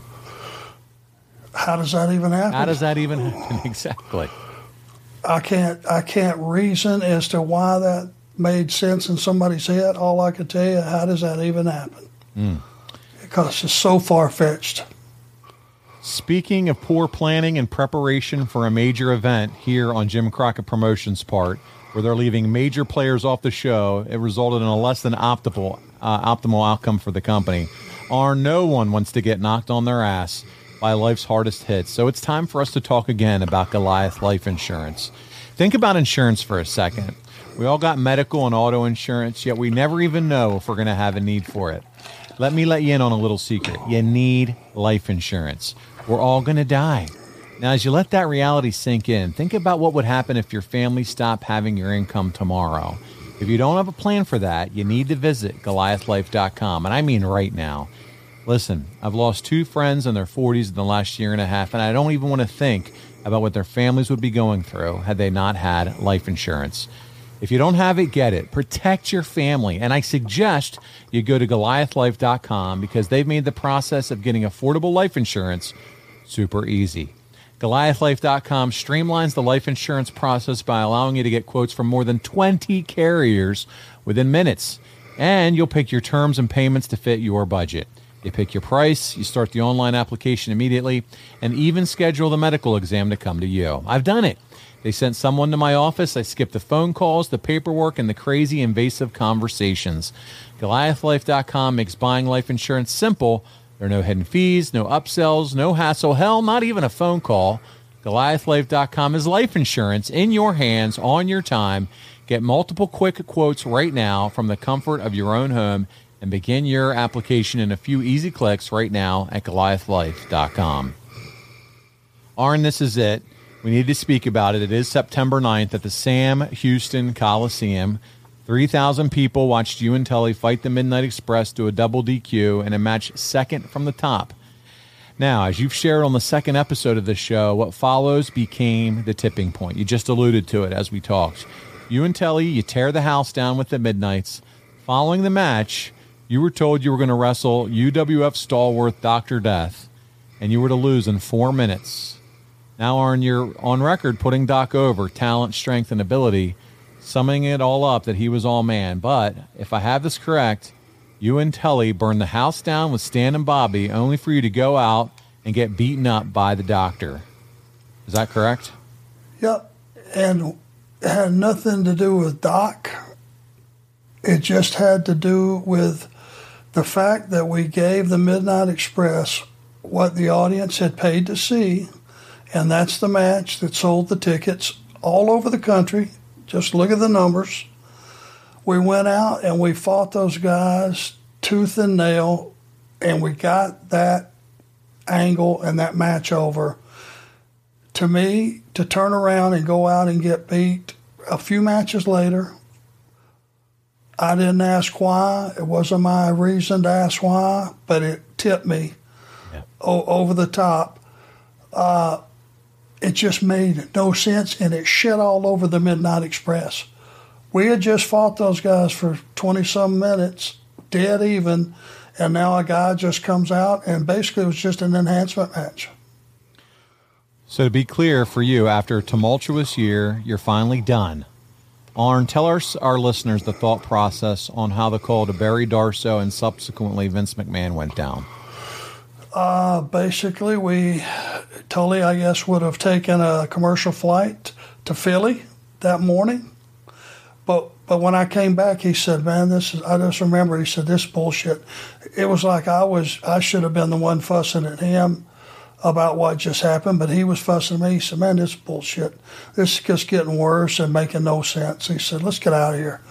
How does that even happen? How does that even happen [LAUGHS] exactly? I can't I can't reason as to why that made sense in somebody's head. All I can tell you, how does that even happen? Mm. Because it's so far fetched. Speaking of poor planning and preparation for a major event here on Jim Crockett Promotions part, where they're leaving major players off the show, it resulted in a less than optimal uh, optimal outcome for the company. Or no one wants to get knocked on their ass by life's hardest hits. So it's time for us to talk again about Goliath Life Insurance. Think about insurance for a second. We all got medical and auto insurance, yet we never even know if we're going to have a need for it. Let me let you in on a little secret. You need life insurance. We're all going to die. Now, as you let that reality sink in, think about what would happen if your family stopped having your income tomorrow. If you don't have a plan for that, you need to visit goliathlife.com. And I mean right now. Listen, I've lost two friends in their 40s in the last year and a half, and I don't even want to think about what their families would be going through had they not had life insurance. If you don't have it, get it. Protect your family. And I suggest you go to goliathlife.com because they've made the process of getting affordable life insurance super easy. Goliathlife.com streamlines the life insurance process by allowing you to get quotes from more than 20 carriers within minutes. And you'll pick your terms and payments to fit your budget. You pick your price, you start the online application immediately, and even schedule the medical exam to come to you. I've done it. They sent someone to my office. I skipped the phone calls, the paperwork, and the crazy invasive conversations. GoliathLife.com makes buying life insurance simple. There are no hidden fees, no upsells, no hassle, hell, not even a phone call. GoliathLife.com is life insurance in your hands on your time. Get multiple quick quotes right now from the comfort of your own home and begin your application in a few easy clicks right now at goliathlife.com. Arn, this is it. We need to speak about it. It is September 9th at the Sam Houston Coliseum. 3,000 people watched you and Tully fight the Midnight Express to a double DQ in a match second from the top. Now, as you've shared on the second episode of the show, what follows became the tipping point. You just alluded to it as we talked. You and Tully, you tear the house down with the Midnights. Following the match, you were told you were going to wrestle UWF stalwart Dr. Death, and you were to lose in four minutes. Now, Arn, you're on record putting Doc over talent, strength, and ability, summing it all up that he was all man. But if I have this correct, you and Tully burned the house down with Stan and Bobby only for you to go out and get beaten up by the doctor. Is that correct? Yep. And it had nothing to do with Doc. It just had to do with the fact that we gave the Midnight Express what the audience had paid to see and that's the match that sold the tickets all over the country. Just look at the numbers. We went out and we fought those guys tooth and nail, and we got that angle and that match over. To me, to turn around and go out and get beat a few matches later, I didn't ask why. It wasn't my reason to ask why, but it tipped me yeah. o- over the top. Uh, it just made no sense and it shit all over the Midnight Express. We had just fought those guys for 20 some minutes, dead even, and now a guy just comes out and basically it was just an enhancement match. So, to be clear for you, after a tumultuous year, you're finally done. Arn, tell our, our listeners the thought process on how the call to Barry Darsow and subsequently Vince McMahon went down. Uh, basically, we Tully, I guess, would have taken a commercial flight to Philly that morning. But but when I came back, he said, "Man, this is." I just remember he said, "This bullshit." It was like I was. I should have been the one fussing at him about what just happened, but he was fussing at me. He said, "Man, this is bullshit. This is just getting worse and making no sense." He said, "Let's get out of here."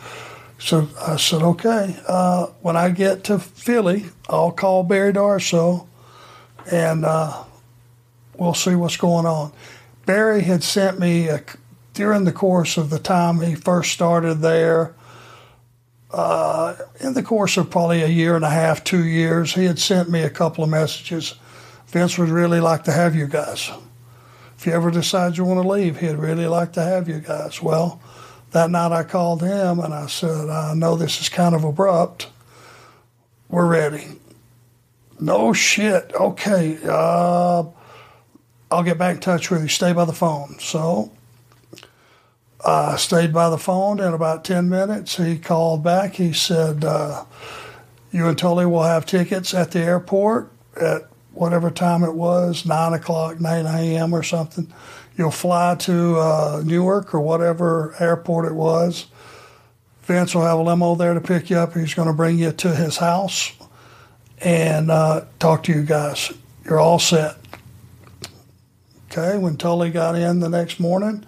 So I said, "Okay." Uh, when I get to Philly, I'll call Barry Darsow and uh, we'll see what's going on. Barry had sent me a, during the course of the time he first started there. Uh, in the course of probably a year and a half, two years, he had sent me a couple of messages. Vince would really like to have you guys. If you ever decide you want to leave, he'd really like to have you guys. Well, that night I called him and I said, I know this is kind of abrupt. We're ready. No shit. Okay. Uh, I'll get back in touch with you. Stay by the phone. So I stayed by the phone. In about 10 minutes, he called back. He said, uh, You and Tully will have tickets at the airport at whatever time it was 9 o'clock, 9 a.m. or something. You'll fly to uh, Newark or whatever airport it was. Vince will have a limo there to pick you up. He's going to bring you to his house and uh, talk to you guys. You're all set. Okay, when Tully got in the next morning,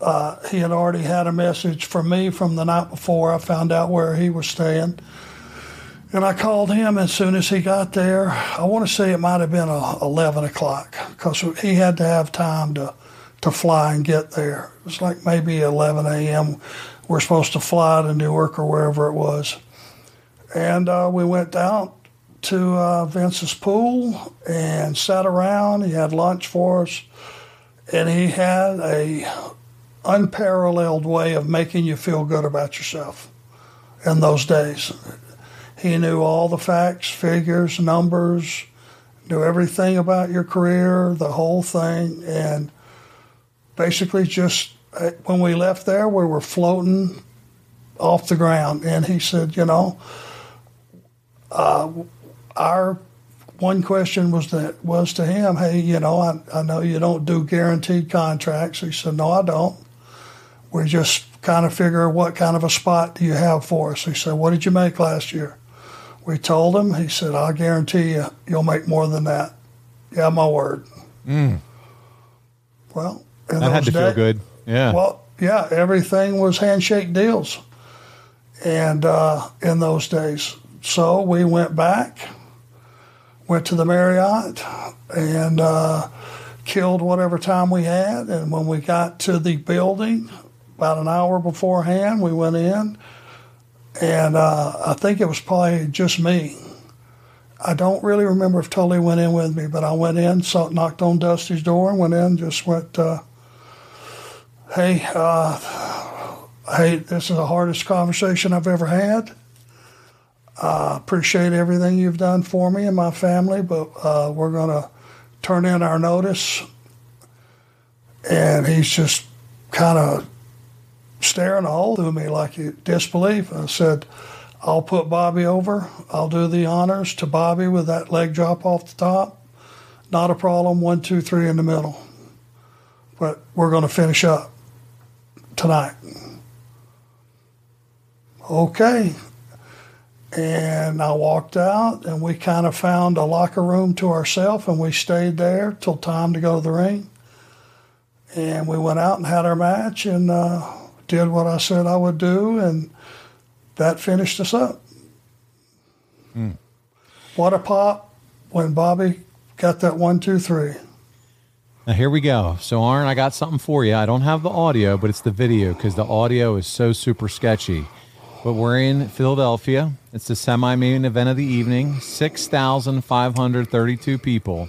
uh, he had already had a message from me from the night before. I found out where he was staying. And I called him as soon as he got there. I want to say it might have been a 11 o'clock because he had to have time to, to fly and get there. It was like maybe 11 a.m. We're supposed to fly to Newark or wherever it was. And uh, we went down to uh, Vince's pool and sat around. He had lunch for us. And he had a unparalleled way of making you feel good about yourself in those days. He knew all the facts, figures, numbers, knew everything about your career, the whole thing, and basically just uh, when we left there, we were floating off the ground. And he said, you know, uh, our one question was that was to him, hey, you know, I, I know you don't do guaranteed contracts. He said, no, I don't. We just kind of figure what kind of a spot do you have for us. He said, what did you make last year? We told him. He said, "I guarantee you, you'll make more than that." Yeah, my word. Mm. Well, that had to feel good. Yeah. Well, yeah, everything was handshake deals, and uh, in those days, so we went back, went to the Marriott, and uh, killed whatever time we had. And when we got to the building, about an hour beforehand, we went in and uh, I think it was probably just me. I don't really remember if Tully went in with me, but I went in, saw, knocked on Dusty's door, and went in. Just went, uh, "Hey, uh, hey, this is the hardest conversation I've ever had. I appreciate everything you've done for me and my family, but uh, we're going to turn in our notice." And he's just kind of staring a hole through me like disbelief. I said, I'll put Bobby over. I'll do the honors to Bobby with that leg drop off the top. Not a problem. One, two, three in the middle. But we're going to finish up tonight. Okay. And I walked out, and we kind of found a locker room to ourselves, and we stayed there till time to go to the ring. And we went out and had our match, and uh, did what I said I would do, and that finished us up. Mm. What a pop when Bobby got that one, two, three. Now here we go. So Arn, I got something for you. I don't have the audio, but it's the video because the audio is so super sketchy. But we're in Philadelphia. It's the semi-main event of the evening. Six thousand five hundred thirty-two people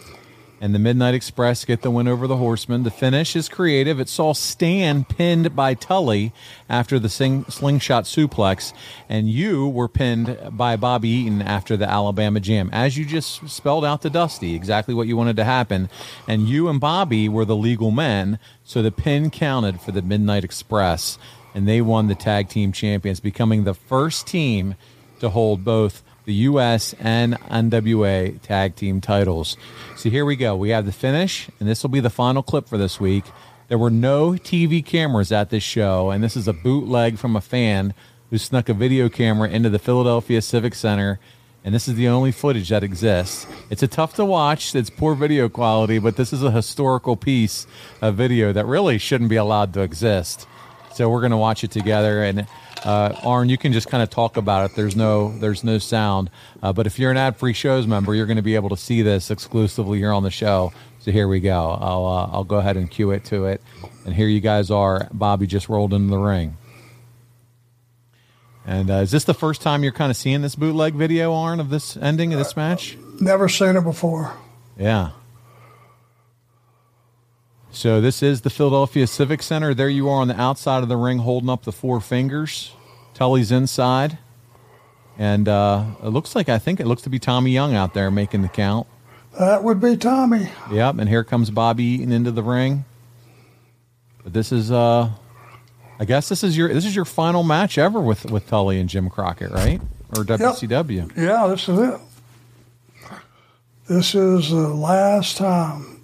and the Midnight Express get the win over the Horsemen. The finish is creative. It saw Stan pinned by Tully after the sing- slingshot suplex, and you were pinned by Bobby Eaton after the Alabama Jam. As you just spelled out to Dusty, exactly what you wanted to happen. And you and Bobby were the legal men, so the pin counted for the Midnight Express, and they won the tag team champions, becoming the first team to hold both the U.S. and NWA tag team titles. So here we go. We have the finish, and this will be the final clip for this week. There were no TV cameras at this show, and this is a bootleg from a fan who snuck a video camera into the Philadelphia Civic Center. And this is the only footage that exists. It's a tough to watch. It's poor video quality, but this is a historical piece of video that really shouldn't be allowed to exist. So we're going to watch it together. And uh, Arn, you can just kind of talk about it. There's no there's no sound, uh, but if you're an ad free shows member, you're going to be able to see this exclusively here on the show. So here we go. I'll uh, I'll go ahead and cue it to it, and here you guys are. Bobby just rolled into the ring. And uh, is this the first time you're kind of seeing this bootleg video, Arn, of this ending of this match? Never seen it before. Yeah. So this is the Philadelphia Civic Center. There you are on the outside of the ring, holding up the four fingers. Tully's inside, and uh, it looks like I think it looks to be Tommy Young out there making the count. That would be Tommy. Yep, and here comes Bobby Eaton into the ring. But this is, uh, I guess this is your this is your final match ever with with Tully and Jim Crockett, right? Or WCW. Yeah, this is it. This is the last time.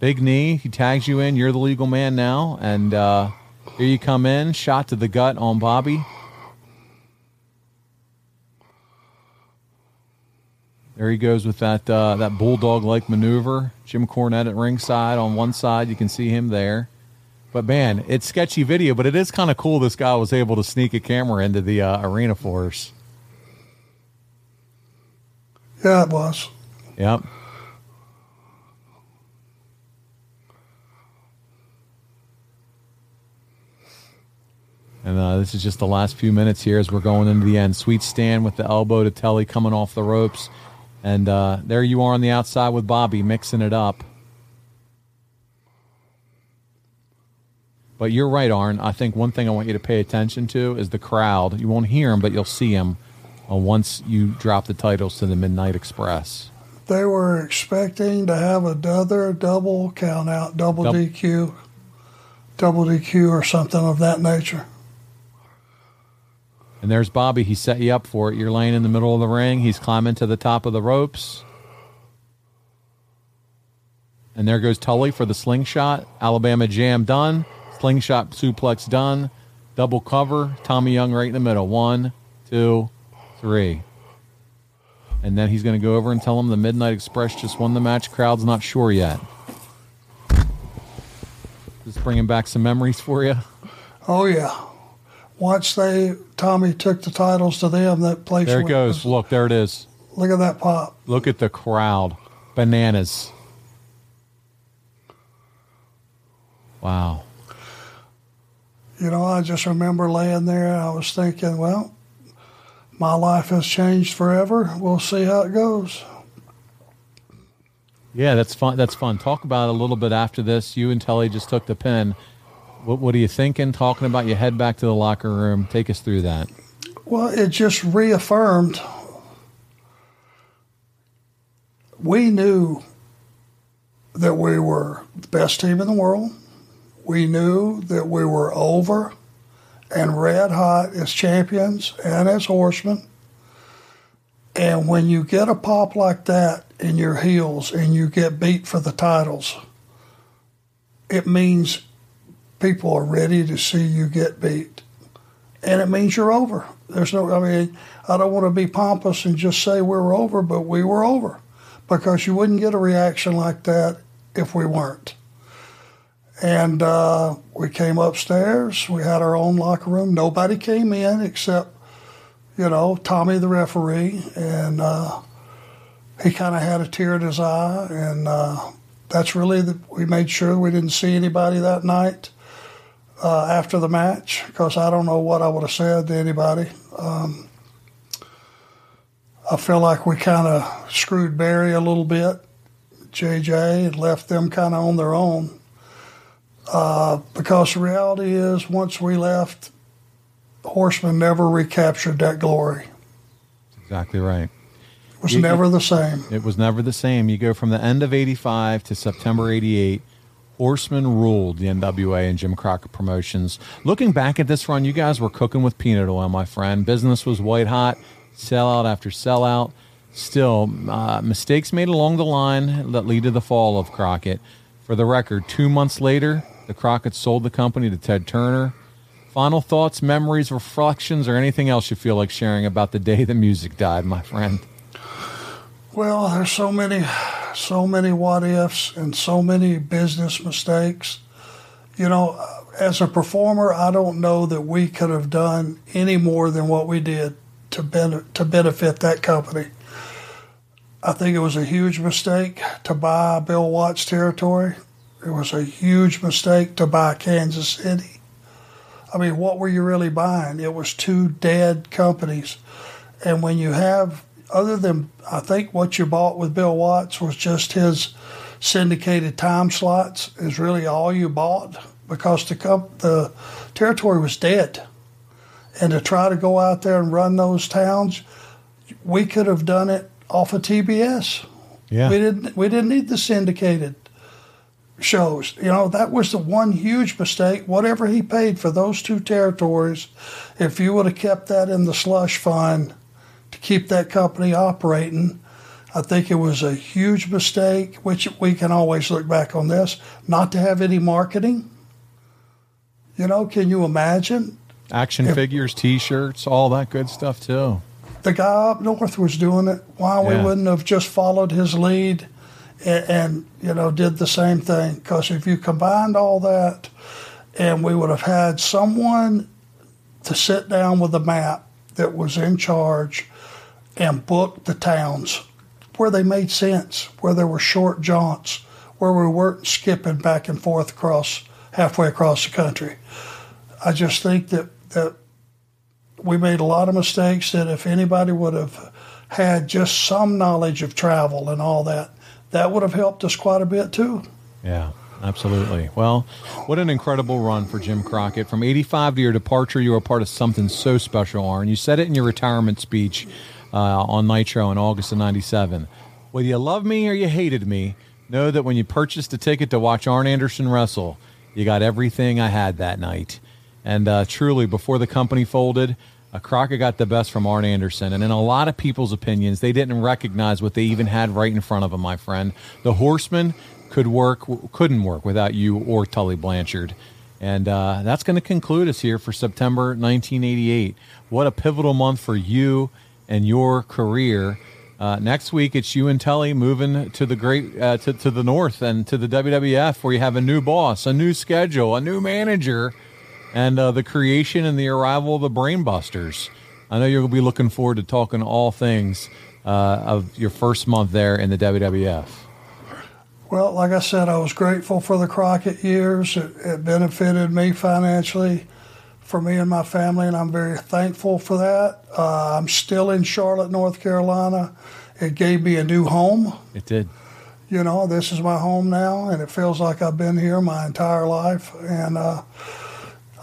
Big knee. He tags you in. You're the legal man now, and uh, here you come in. Shot to the gut on Bobby. There he goes with that uh, that bulldog like maneuver. Jim Cornette at ringside on one side. You can see him there. But man, it's sketchy video, but it is kind of cool. This guy was able to sneak a camera into the uh, arena for us. Yeah, it was. Yep. Uh, this is just the last few minutes here as we're going into the end. Sweet Stan with the elbow to Tully coming off the ropes. And uh, there you are on the outside with Bobby mixing it up. But you're right, Arn. I think one thing I want you to pay attention to is the crowd. You won't hear them, but you'll see them uh, once you drop the titles to the Midnight Express. They were expecting to have another double count out, double Dou- DQ, double DQ, or something of that nature. And there's Bobby. He set you up for it. You're laying in the middle of the ring. He's climbing to the top of the ropes. And there goes Tully for the slingshot. Alabama jam done. Slingshot suplex done. Double cover. Tommy Young right in the middle. One, two, three. And then he's going to go over and tell him the Midnight Express just won the match. Crowd's not sure yet. Just bringing back some memories for you. Oh yeah. Once they Tommy took the titles to them, that place. There it goes. Look, there it is. Look at that pop. Look at the crowd. Bananas. Wow. You know, I just remember laying there. I was thinking, well, my life has changed forever. We'll see how it goes. Yeah, that's fun. That's fun. Talk about it a little bit after this. You and Tully just took the pin. What, what are you thinking? Talking about you head back to the locker room. Take us through that. Well, it just reaffirmed. We knew that we were the best team in the world. We knew that we were over and red hot as champions and as horsemen. And when you get a pop like that in your heels and you get beat for the titles, it means people are ready to see you get beat. And it means you're over. There's no, I mean, I don't want to be pompous and just say we were over, but we were over because you wouldn't get a reaction like that if we weren't. And uh, we came upstairs. We had our own locker room. Nobody came in except, you know, Tommy, the referee. And uh, he kind of had a tear in his eye. And uh, that's really, the, we made sure we didn't see anybody that night uh, after the match because I don't know what I would have said to anybody. Um, I feel like we kind of screwed Barry a little bit, JJ, and left them kind of on their own. Uh, because the reality is, once we left, Horsemen never recaptured that glory. Exactly right. It was You- never the same. It was never the same. You go from the end of 85 to September 88. Horsemen ruled the NWA and Jim Crockett promotions. Looking back at this run, you guys were cooking with peanut oil, my friend. Business was white hot, sellout after sellout. Still, uh, mistakes made along the line that lead to the fall of Crockett. For the record, two months later, the Crockett's sold the company to Ted Turner. Final thoughts, memories, reflections, or anything else you feel like sharing about the day the music died, my friend? Well, there's so many, so many what ifs and so many business mistakes. You know, as a performer, I don't know that we could have done any more than what we did to ben- to benefit that company. I think it was a huge mistake to buy Bill Watts territory. It was a huge mistake to buy Kansas City. I mean, what were you really buying? It was two dead companies. And when you have, other than, I think what you bought with Bill Watts was just his syndicated time slots is really all you bought because the comp- the territory was dead, and to try to go out there and run those towns, we could have done it off of TBS. Yeah. We didn't we didn't need the syndicated shows. You know, that was the one huge mistake. Whatever he paid for those two territories, if you would have kept that in the slush fund keep that company operating, I think it was a huge mistake, which we can always look back on this, not to have any marketing. You know, can you imagine? Action If- figures, T-shirts, all that good stuff too. the guy up north was doing it. Why we wouldn't have just followed his lead and, and you know did the same thing? Because if you combined all that, and we would have had someone to sit down with a map that was in charge and book the towns where they made sense, where there were short jaunts, where we weren't skipping back and forth across halfway across the country. I just think that that we made a lot of mistakes that if anybody would have had just some knowledge of travel and all that, that would have helped us quite a bit too. Yeah, absolutely. Well, what an incredible run for Jim Crockett. From 85 to your departure, you were part of something so special, Arn. You said it in your retirement speech uh, on Nitro in August of 97. Whether you love me or you hated me, know that when you purchased a ticket to watch Arn Anderson wrestle, you got everything I had that night. And uh, truly, before the company folded, uh, Crockett got the best from Arn Anderson. And in a lot of people's opinions, they didn't recognize what they even had right in front of them, my friend. The Horsemen could work, couldn't work without you or Tully Blanchard. And uh, that's going to conclude us here for September 1988. What a pivotal month for you and your career. Uh, next week, it's you and Tully moving to the great uh, to, to the north and to the WWF, where you have a new boss, a new schedule, a new manager, and uh, the creation and the arrival of the Brainbusters. I know you'll be looking forward to talking all things uh, of your first month there in the WWF. Well, like I said, I was grateful for the Crockett years. It, it benefited me financially for me and my family, and I'm very thankful for that. Uh, I'm still in Charlotte, North Carolina. It gave me a new home. It did. You know, this is my home now, and it feels like I've been here my entire life. And uh,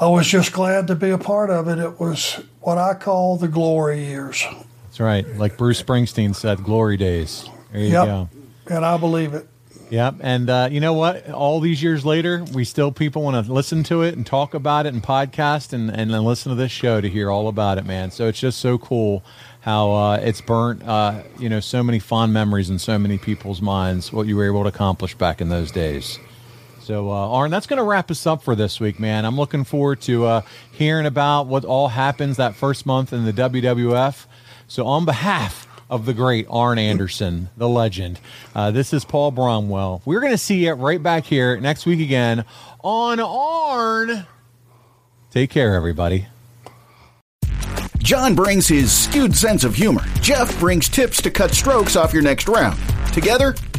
I was just glad to be a part of it. It was what I call the glory years. That's right. Like Bruce Springsteen said, glory days. There you Yep. go. And I believe it. Yep. And uh, you know what? All these years later, we still people want to listen to it and talk about it and podcast and, and then listen to this show to hear all about it, man. So it's just so cool how uh, it's burnt, uh, you know, so many fond memories in so many people's minds, what you were able to accomplish back in those days. So, uh, Arn, that's going to wrap us up for this week, man. I'm looking forward to uh, hearing about what all happens that first month in the WWF. So, on behalf of the great Arn Anderson, the legend, uh, this is Paul Bromwell. We're going to see you right back here next week again on Arn. Take care, everybody. John brings his skewed sense of humor. Jeff brings tips to cut strokes off your next round. Together,